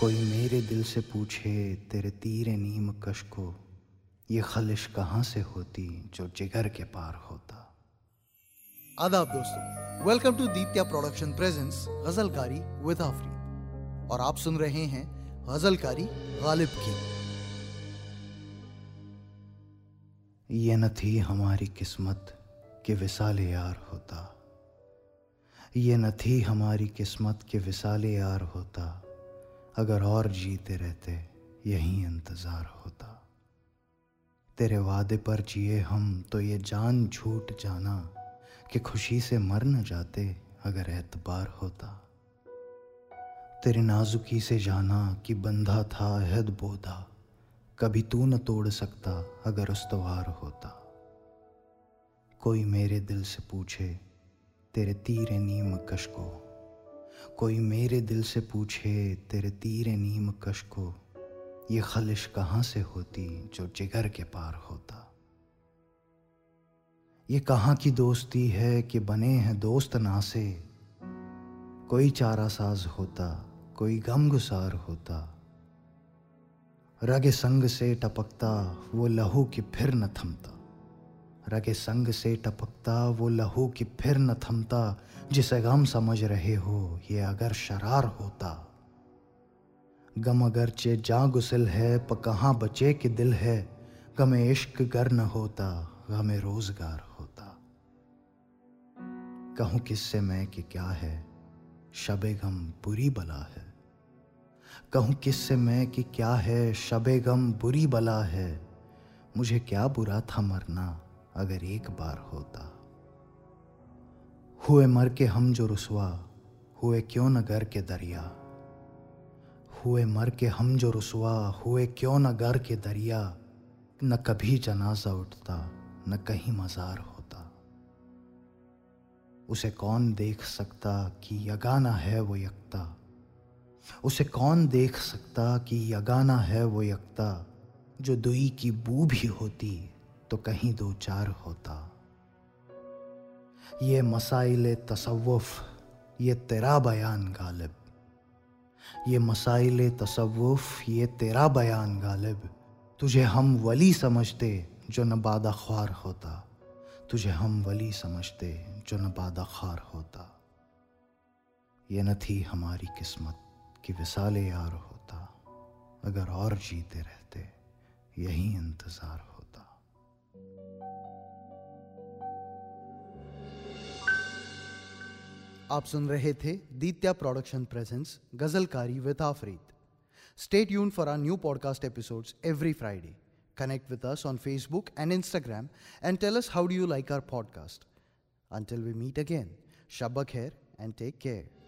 कोई मेरे दिल से पूछे तेरे तीरे नीम कश को ये खलिश कहाँ से होती जो जिगर के पार होता? आदाब दोस्तों welcome to Ditya production presents Ghazalkari with Aafri और आप सुन रहे हैं गजलकारी गालिब की। ये न थी हमारी किस्मत के विसाल यार होता। ये न थी हमारी किस्मत के विसाल यार होता। अगर और जीते रहते, यही इंतज़ार होता। तेरे वादे पर जिए हम तो ये जान झूठ जाना कि खुशी से मर न जाते अगर एतबार होता। तेरी नाजुकी से जाना कि बंधा था अहद बोधा कभी तू न तोड़ सकता अगर उस्तवार होता। कोई मेरे दिल से पूछे, तेरे तीर नीम कश को कोई मेरे दिल से पूछे, तेरे तीर नीम कश को, ये खलिश कहाँ से होती जो जिगर के पार होता? ये कहाँ की दोस्ती है कि बने हैं दोस्त ना से? कोई चारा साज होता, कोई गम गुसार होता। रग संग से टपकता, वो लहू की फिर न थमता। रगे संग से टपकता वो लहू की फिर न थमता, जिसे गम समझ रहे हो, ये अगर शरार होता। गम अगर चे जा गुसिल है, प कहाँ बचे के दिल है, गम इश्क गर न होता, गम रोज़गार होता। कहूँ किससे मैं कि क्या है, शबे गम बुरी बला है। कहूँ किससे मैं कि क्या है, शबे गम बुरी बला है, मुझे क्या बुरा था मरना। अगर एक बार होता। हुए मर के हम जो रुसवा, हुए क्यों न घर के दरिया। हुए मर के हम जो रुसवा, हुए क्यों न घर के दरिया। न कभी जनाजा उठता, न कहीं मज़ार होता। उसे कौन देख सकता कि यगाना है वो यकता? उसे कौन देख सकता कि यगाना है वो यकता? जो दुई की बू भी होती। तो कहीं दो चार होता। ये मसाइल तसव्वुफ, ये तेरा बयान गालिब। ये मसाइल तसव्वुफ, ये तेरा बयान गालिब। तुझे हम वली समझते जो न बादा ख्वार होता। तुझे हम वली समझते जो न बादा ख्वार होता। ये न थी हमारी किस्मत कि विसाल यार होता। अगर और जीते रहते, यही इंतज़ार होता। आप सुन रहे थे Ditya production presents, Ghazalkari with Aafreed. Stay यून for our new podcast episode every Friday connect with us on Facebook and Instagram and tell us how do you like our podcast until we meet again शब्बक hair and take care